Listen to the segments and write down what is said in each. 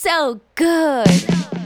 so good.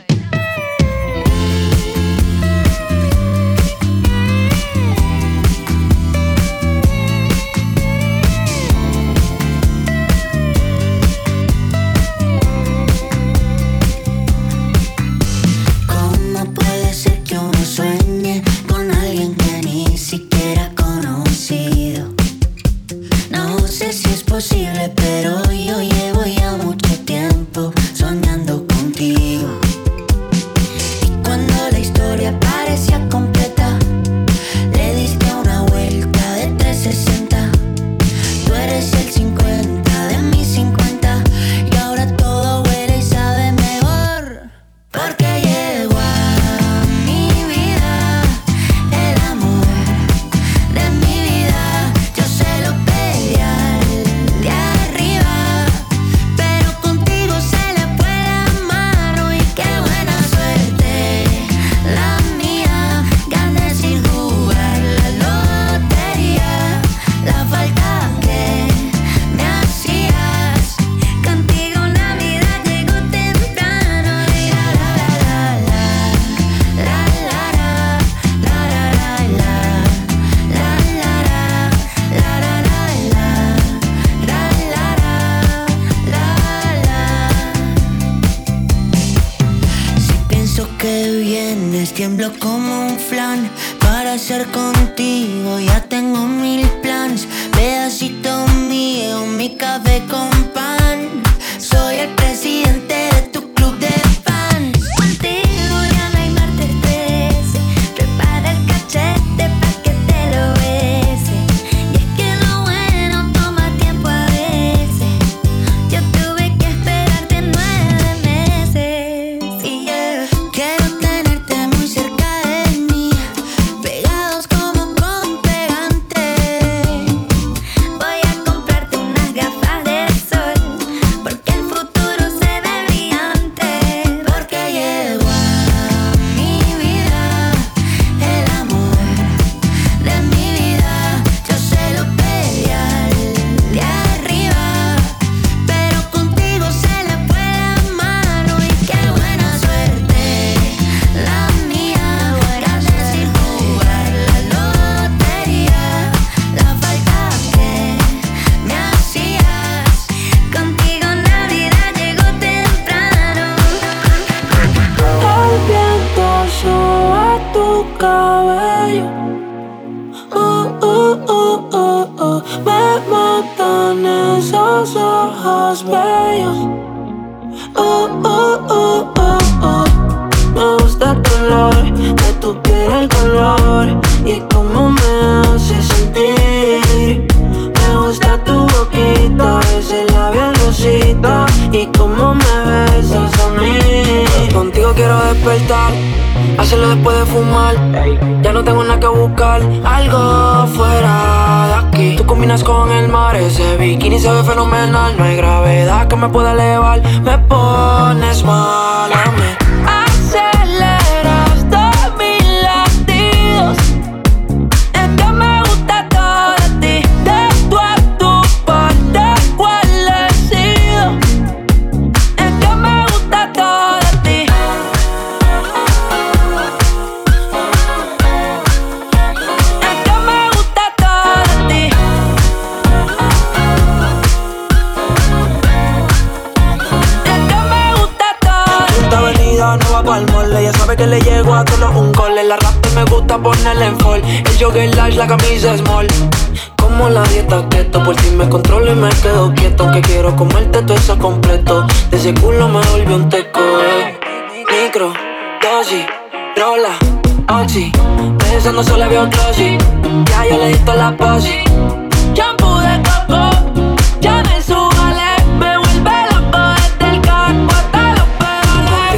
me gusta ponerle en fall. El jogger large, la camisa small. Como la dieta keto, por ti me controlo y me quedo quieto. Que quiero comerte todo eso completo. De ese culo me volvió un teco. Eh. Micro, dosis, rola, oxi. Pensando solo veo un Ya yo le di la posi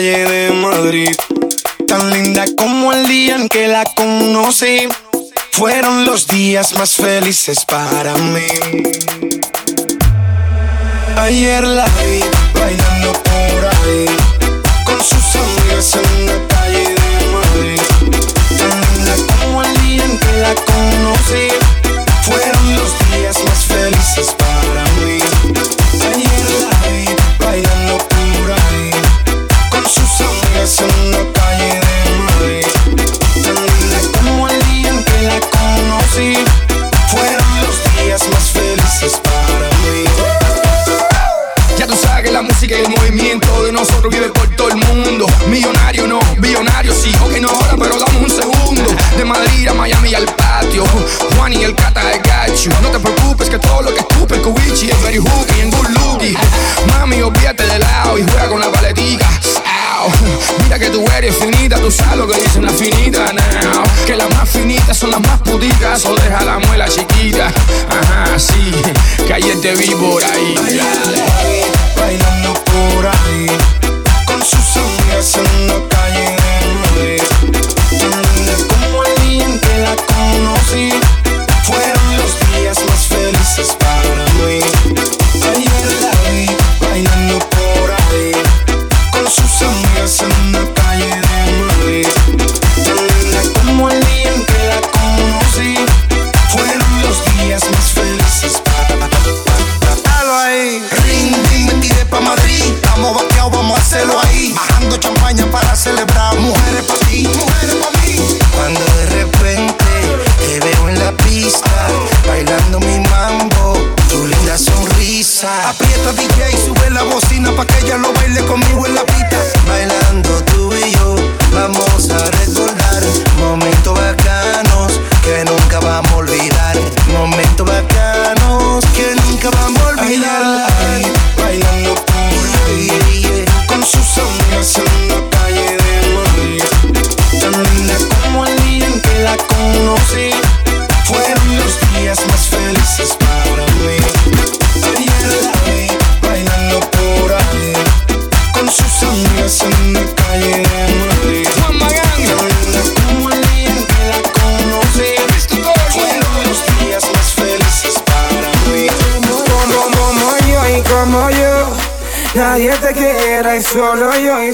de Madrid, tan linda como el día en que la conocí. Fueron los días más felices para mí. Ayer la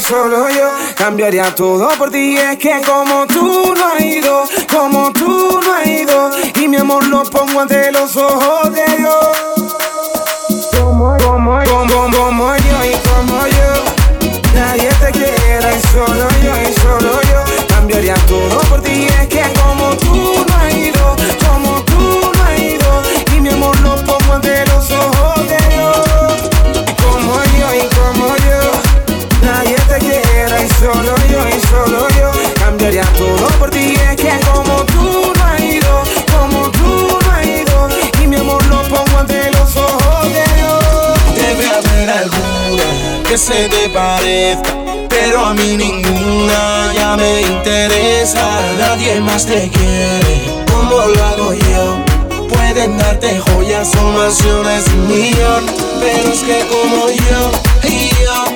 solo yo cambiaría todo por ti. Es que como tú no has ido, como tú no has ido, y mi amor lo pongo ante los ojos de Dios. Como, como, como, como yo y como yo, nadie te quiere, y solo yo y solo yo cambiaría todo por ti. Es que como tú no has ido, como tú no has ido, y mi amor lo pongo ante los solo yo y solo yo cambiaría todo por ti. Es que como tú no ido, como tú no has ido, y mi amor lo pongo ante los ojos de Dios. Debe haber alguna que se te parezca pero a mí ninguna ya me interesa. Nadie más te quiere, como lo hago yo. Pueden darte joyas o mansiones y millón, pero es que como yo y yo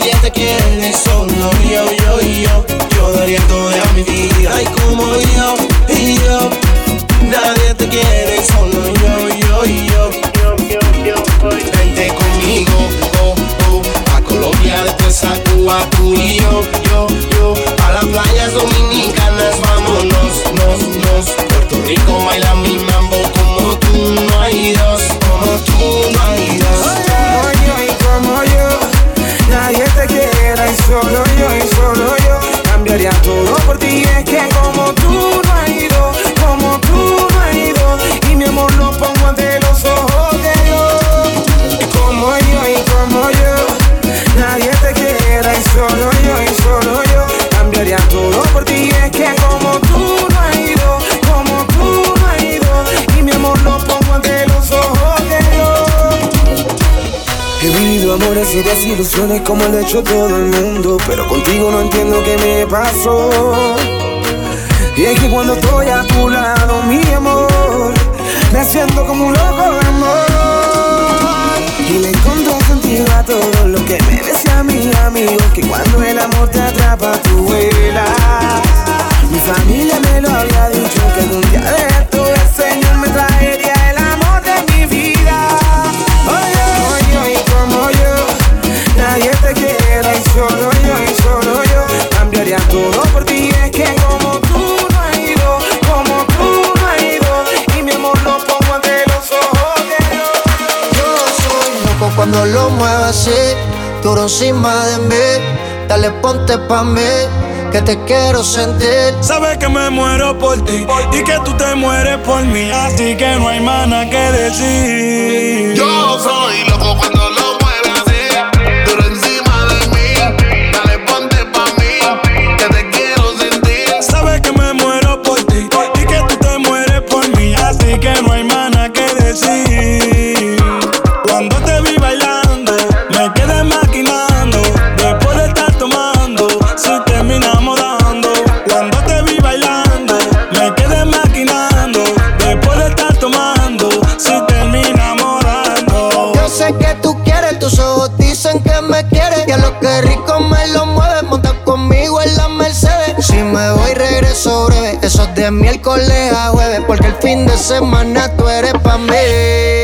nadie te quiere, solo yo, yo y yo. Yo daría toda mi vida. Ay, como yo y yo, nadie te quiere, solo yo, yo y yo. Vente conmigo, oh, oh, a Colombia después a Cuba, tú y yo, yo, yo, a las playas dominicanas, vámonos, nos, nos, Puerto Rico baila mi mambo como tú no hay dos, como tú no hay solo yo y solo yo cambiaría todo por ti. Es que como tú no desilusiones como ha hecho todo el mundo Pero contigo no entiendo qué me pasó. Y es que cuando estoy a tu lado, mi amor Me siento como un loco de amor. Y le encontré sentido a todo lo que me decía mi amigo Que cuando el amor te atrapa, tú vuelas. Mi familia me lo había dicho Que un día de esto el Señor me traería nadie te quiera y solo yo, y solo yo cambiaría todo por ti. Es que como tú no hay dos, como tú no hay dos, y mi amor lo pongo ante los ojos de Dios. Yo soy loco cuando lo mueves así, duro encima de mí. Dale, ponte pa' mí, que te quiero sentir. Sabes que me muero por ti y que tú te mueres por mí, así que no hay nada que decir. Yo soy miércoles a jueves, porque el fin de semana tú eres pa' mí.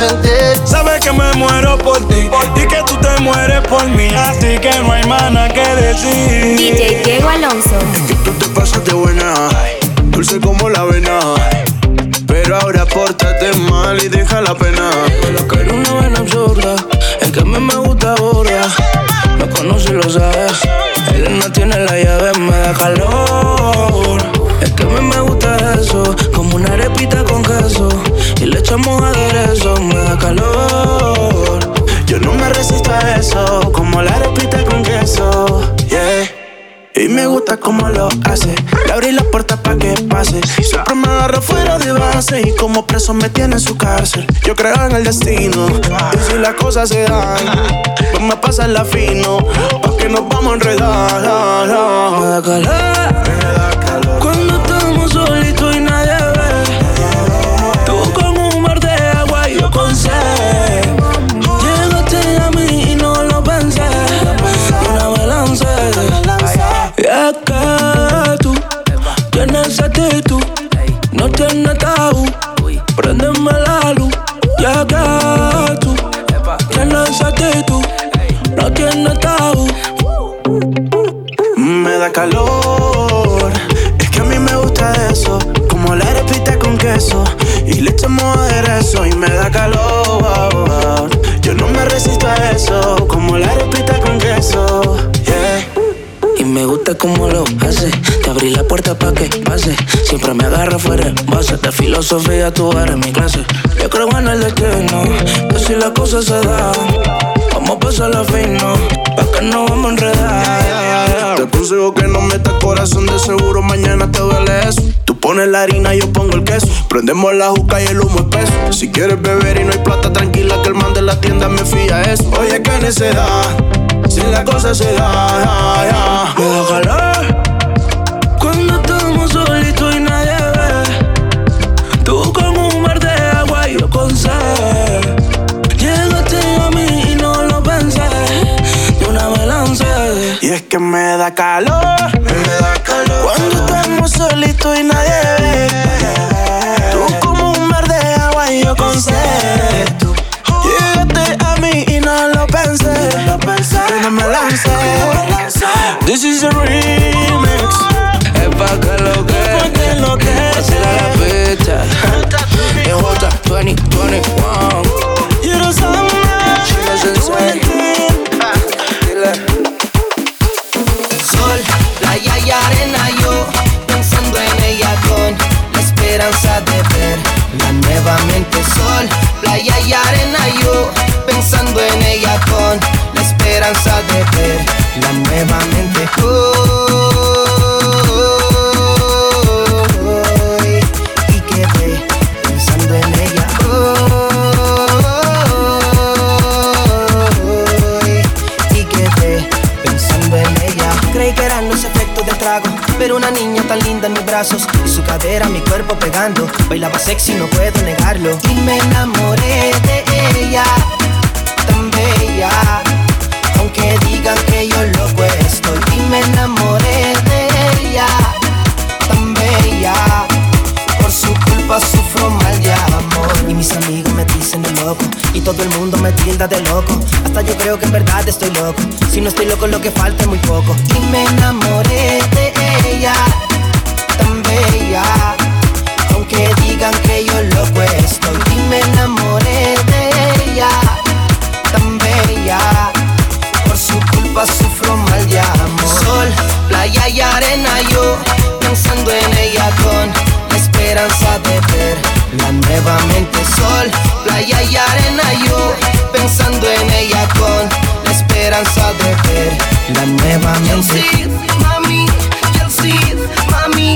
sentir. Sabes que me muero por ti por y que tú te mueres por mí, así que no hay mana que decir. DJ Diego Alonso. Que tú te pasas de buena, dulce como la avena. Pero ahora pórtate mal y deja la pena. Pero que eres una vena absurda, es que a mí me gusta ahora. Lo conoces, lo sabes. él no tiene la llave, me da calor. Es que a mí me gusta eso, como una arepita con queso. Echamos aderezo, me da calor. Yo no me resisto a eso, como la arepita con queso. Yeah. Y me gusta como lo hace. Le abrí la puerta pa' que pase. Siempre me agarra fuera de base. Y como preso me tiene en su cárcel. Yo creo en el destino. Y si las cosas se dan, pues me pasa la fino. Pa' que nos vamos a enredar. Me da calor. Cuando estamos no tienes tabú. Préndeme la luz, ya que tú tienes actitud, no tienes tabú. Me da calor, Y gusta como lo hace. Te abrí la puerta pa' que pase. Siempre me agarra fuera base. De filosofía tú eres mi clase. Yo creo en el destino. Que si las cosas se dan, vamos a pasarla fino. Pa' que no vamos a enredar. Te aconsejo que no metas corazón. De seguro mañana te duele eso. Tú pones la harina, yo pongo el queso. Prendemos la juca y el humo espeso. Si quieres beber y no hay plata, tranquila que el man de la tienda me fía eso. Oye, qué necedad. Si la cosa se da, ya, ya. Me da calor. Cuando estamos solitos y nadie ve Tú con un mar de agua y yo con sed. Llegaste a mí y no lo pensé De una me lancé. Y es que me da calor. Me da calor. Cuando estamos solitos y nadie ve Tú como un mar de agua y yo con sed pensé Pero me lancé This is a remix. Es pa' que lo que que lo que Vacila la pista En J 2021 You know something Chile Sensei Dile. Sol, playa y arena yo pensando en ella con la esperanza de ver la nuevamente sol, playa y arena yo esperanza de ver la nuevamente hoy y quedé pensando en ella hoy y quedé pensando en ella. Creí que eran los efectos del trago, pero una niña tan linda en mis brazos y su cadera, mi cuerpo pegando. Bailaba sexy, no puedo negarlo. Y me enamoré de ella, tan bella. Digan que yo loco estoy, y me enamoré de ella, tan bella. Por su culpa sufro mal de amor. Y mis amigos me dicen de loco Y todo el mundo me tilda de loco. Hasta yo creo que en verdad estoy loco. Si no estoy loco lo que falta es muy poco. Y me enamoré de ella Tan bella. Aunque digan que yo loco estoy Y me enamoré de ella Tan bella culpa sufro mal de amor. Sol, playa y arena, yo pensando en ella con la esperanza de verla nuevamente. Sol, playa y arena, yo pensando en ella con la esperanza de verla nuevamente. Chelsea, mami, Chelsea, mami,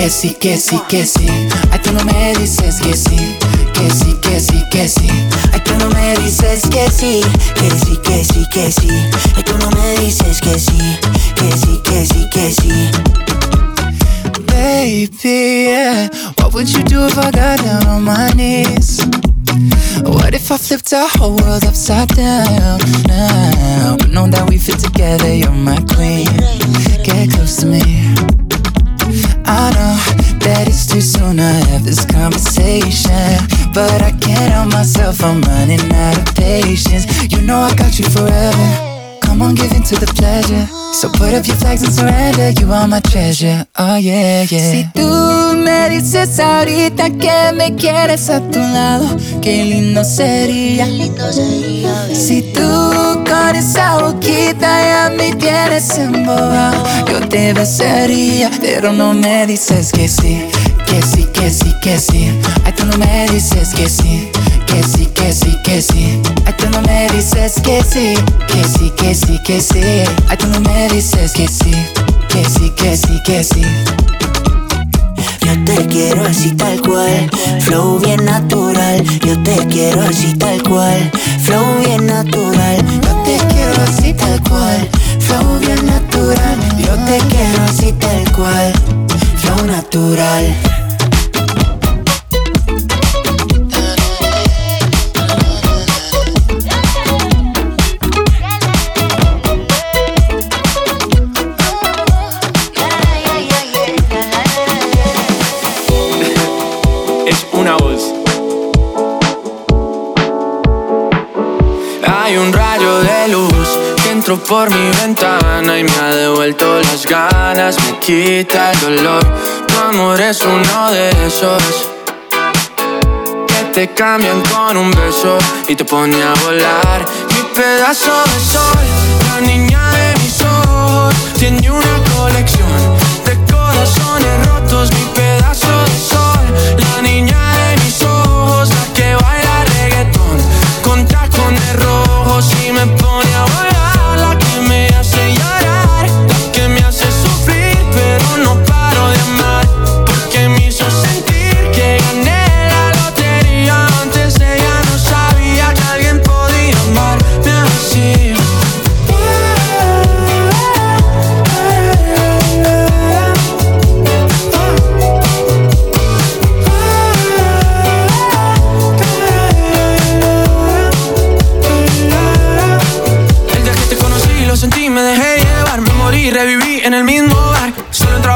que sí, que sí, que sí. Ay, tú no me dices que sí, que sí, que sí, que sí. Ay, tú no me dices que sí, que sí, que sí, que sí. Ay, tú no me dices que sí, que sí, que sí, que sí. Baby, yeah. What would you do if I got down on my knees? What if I flipped our whole world upside down now? But know that we fit together, you're my queen. Conversation. But I can't help myself, I'm running out of patience. You know I got you forever. Come on, give in to the pleasure. So put up your flags and surrender. You are my treasure. Oh, yeah, yeah. Si tú me dices ahorita que me quieres a tu lado, qué lindo sería. Qué lindo sería si tú con esa boquita ya me tienes embobado, yo te besaría, pero no me dices que sí, que sí, que sí, que sí. Ay, tú no me dices que sí que sí, que sí, que sí. Ay, tú no me dices que sí, que sí, que sí, que sí. Ay, tú no me dices que sí, que sí, que sí, que sí. Yo te quiero así tal cual, flow bien natural. Yo te quiero así tal cual, flow bien natural. Yo te quiero así tal cual, flow bien natural. Yo te quiero así tal cual, flow natural. Por mi ventana y me ha devuelto las ganas, me quita el dolor. Tu amor es uno de esos que te cambian con un beso y te pone a volar. Mi pedazo de sol, la niña de mis ojos, tiene una colección de corazones rotos. Mi pedazo de sol,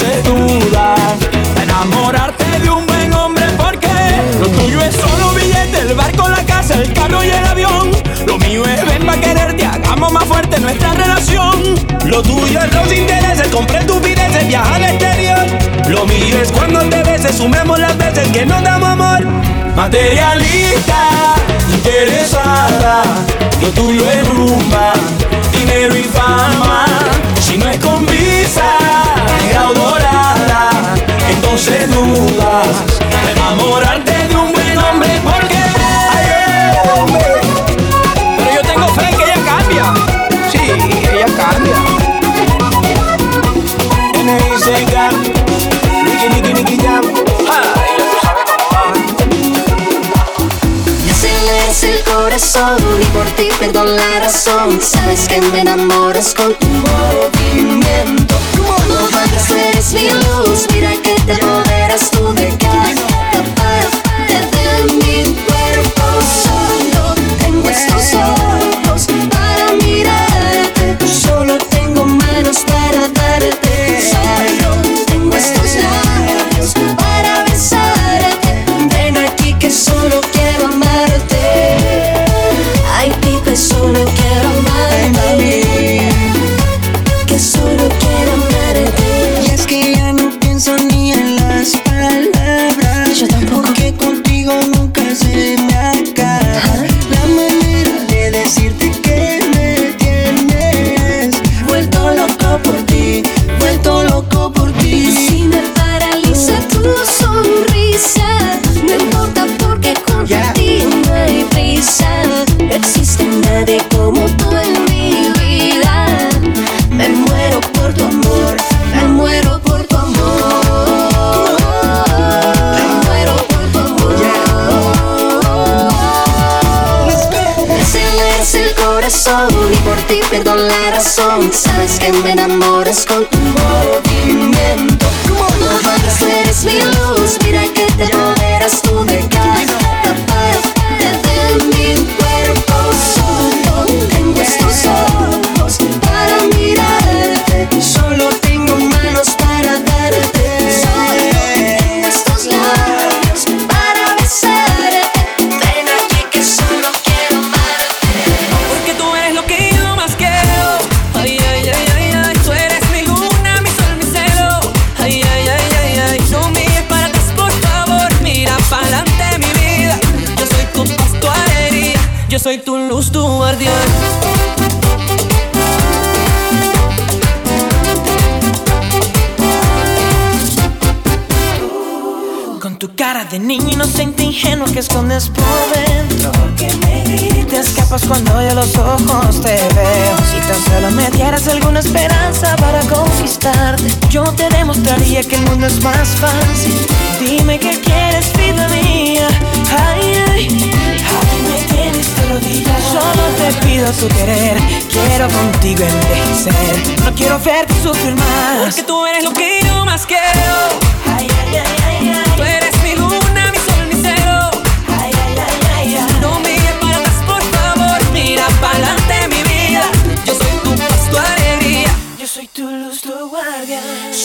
entonces duda enamorarte de un buen hombre porque lo tuyo es solo billete, el barco, la casa, el carro y el avión. Lo mío es ven pa' quererte, hagamos más fuerte nuestra relación. Lo tuyo es los intereses, compré estupideces, viajar al exterior. Lo mío es cuando te beses, sumemos las veces que nos damos amor. Materialista, interesada, lo tuyo es rumba, dinero y fama. Si no es con visa, negra o dorada, entonces dudas enamorarte de un corazón y por ti pierdo la razón. Sabes que me enamoras con tu movimiento. Cuando bajas eres mi luz, mira que te apoderas tú de la razón. Sabes que me enamoras con tu movimiento. Cuando bajas eres mi luz, mira que te apoderas tú ingenuo que escondes por dentro. Que me Te escapas cuando yo los ojos te veo. Si tan solo me dieras alguna esperanza para conquistarte Yo te demostraría que el mundo es más fácil. Dime qué quieres, vida mía. Ay, ay, aquí me tienes Solo te pido tu querer. Quiero contigo envejecer. No quiero verte sufrir más. Porque tú eres lo que yo más quiero.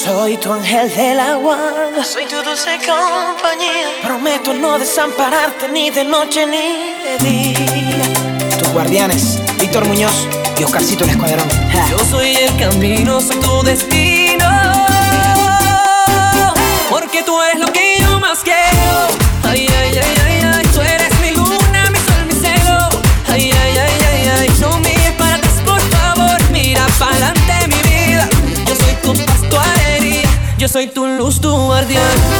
Soy tu ángel de la guarda, soy tu dulce compañía. Prometo no desampararte ni de noche ni de día. Tus guardianes, Víctor Muñoz y Oscarcito el Escuadrón. Yo soy el camino, soy tu destino. Porque tú eres lo que yo más quiero. tu guardián.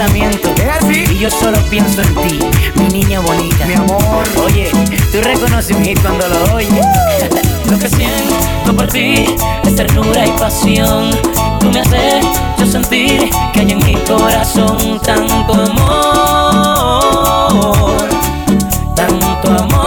Es así. Y yo solo pienso en ti, mi niña bonita. Mi amor. Oye, tú reconoces un hit cuando lo oyes. Uh. Lo que siento por ti es ternura y pasión. Tú me haces yo sentir que hay en mi corazón tanto amor. Tanto amor.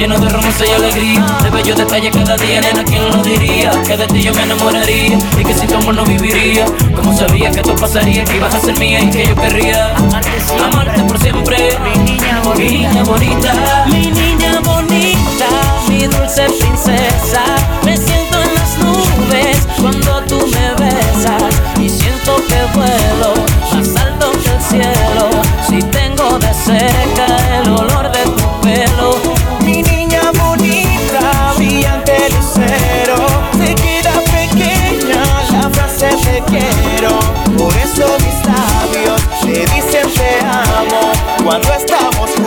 lleno de romance y alegría. De bellos detalles cada día, nena, ¿quién lo diría? Que de ti yo me enamoraría y que sin tu amor no viviría. Como sabía que esto pasaría, que ibas a ser mía y que yo querría amarte por siempre. Mi niña bonita, mi niña bonita, mi, niña bonita, mi dulce princesa. Me siento en las nubes cuando tú me besas y siento que vuelo más alto que el cielo. Si tengo de cerca cuando estamos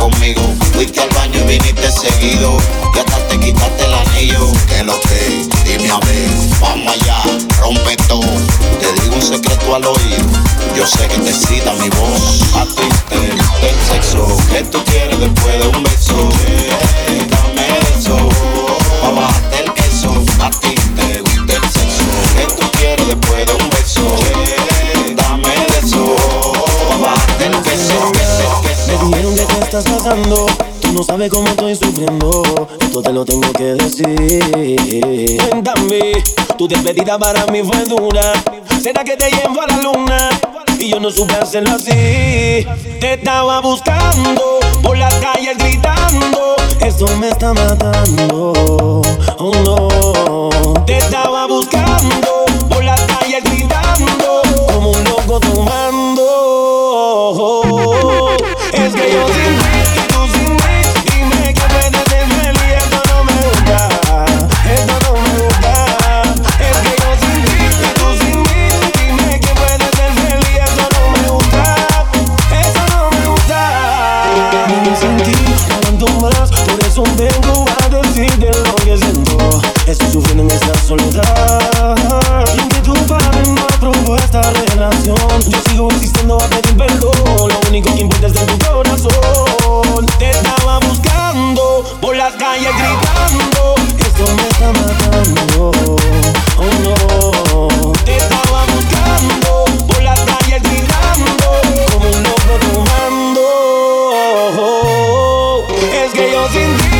conmigo. Fuiste al baño y viniste seguido. Y hasta te quitaste el anillo. Que lo que, dime a ver, vamos allá, rompe todo. Te digo un secreto al oído. Yo sé que te cita mi voz. A ti te, te sexo. ¿Qué tú quieres después de un beso? Eh, eh, eh, estás pasando. Tú no sabes cómo estoy sufriendo. Esto te lo tengo que decir. Cuéntame, tu despedida para mí fue dura. ¿Será que te llevo a la luna? Y yo no supe hacerlo así. Te estaba buscando por las calles gritando. Esto me está matando. Oh no. Te estaba buscando por las calles gritando. Como un loco tomando. 天地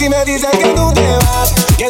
si me dicen que tú te vas, que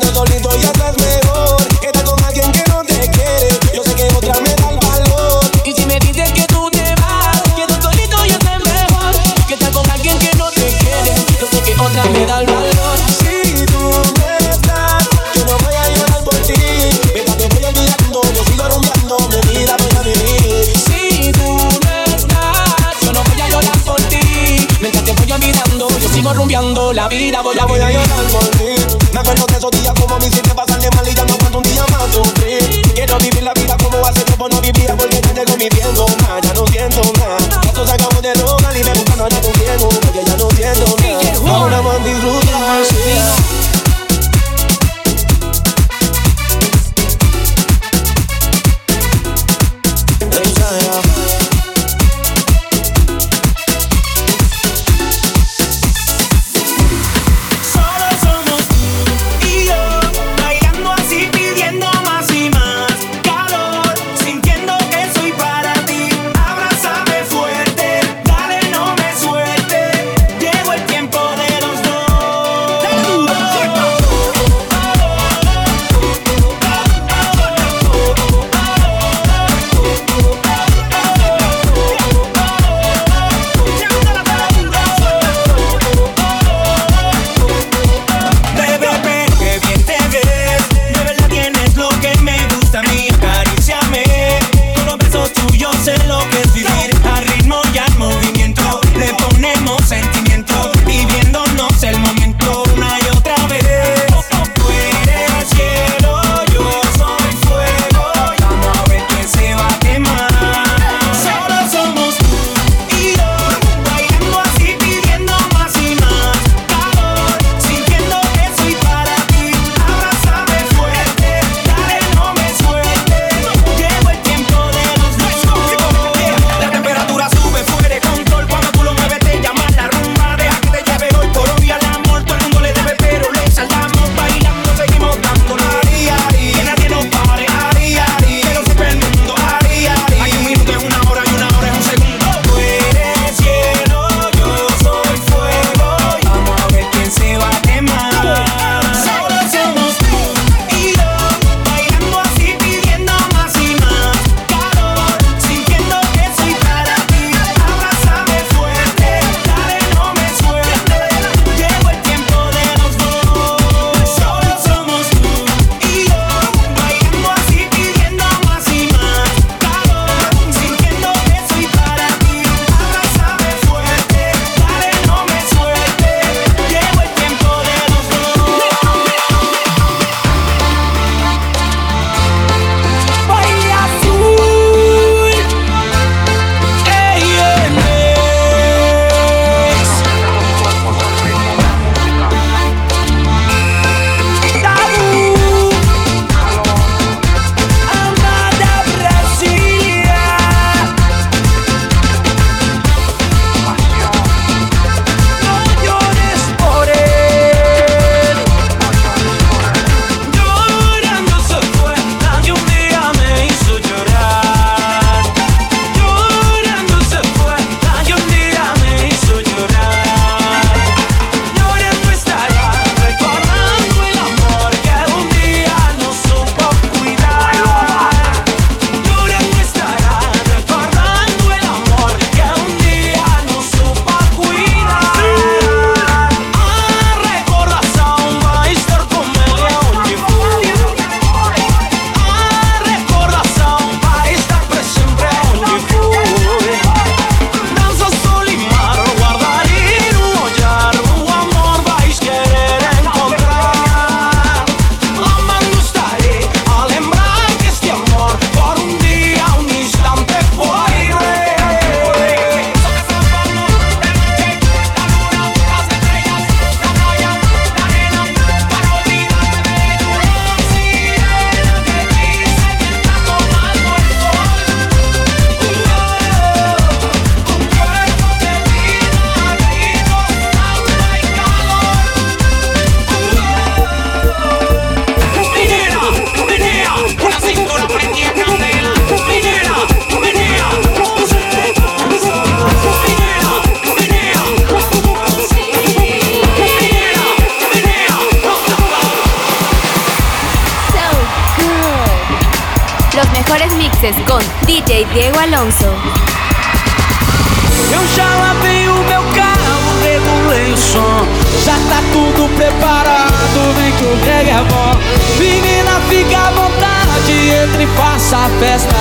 preparado, vem que o reggae é bom. Menina, fica à vontade, entre e faça a festa.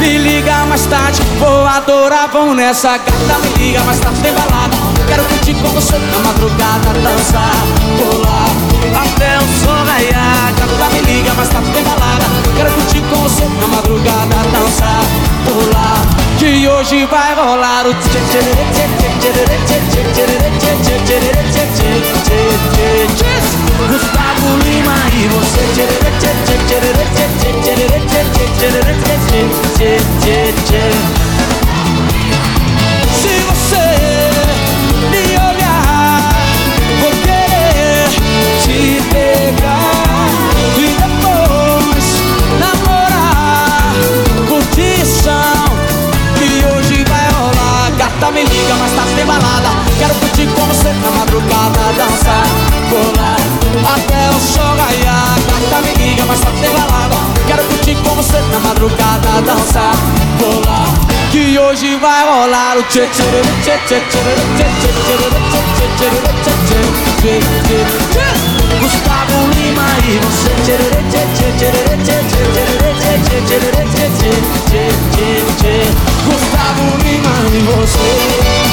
Me liga mais tarde, vou adorar, vão nessa Gata, me liga mais tarde, tem balada. Quero curtir com você na madrugada, dançar, rolar, Até o sol raiar Gata, me liga mais tarde, tem balada. Quero curtir com você na madrugada, dançar, rolar que hoje vai rolar o Gustavo Lima e você me liga, mas tá sem balada Quero curtir com você na madrugada Dançar, colar, até o chão raiar Garota me liga, mas tá sem balada Quero curtir com você na madrugada Dançar, colar, que hoje vai rolar o tchê tchê tchê tchê tchê tchê tchê tchê tchê tchê tchê Gustavo Lima e você tchê tchê tchê tchê tchê tchê tchê tchê tchê tchê tchê tchê tchê tava me manda em você.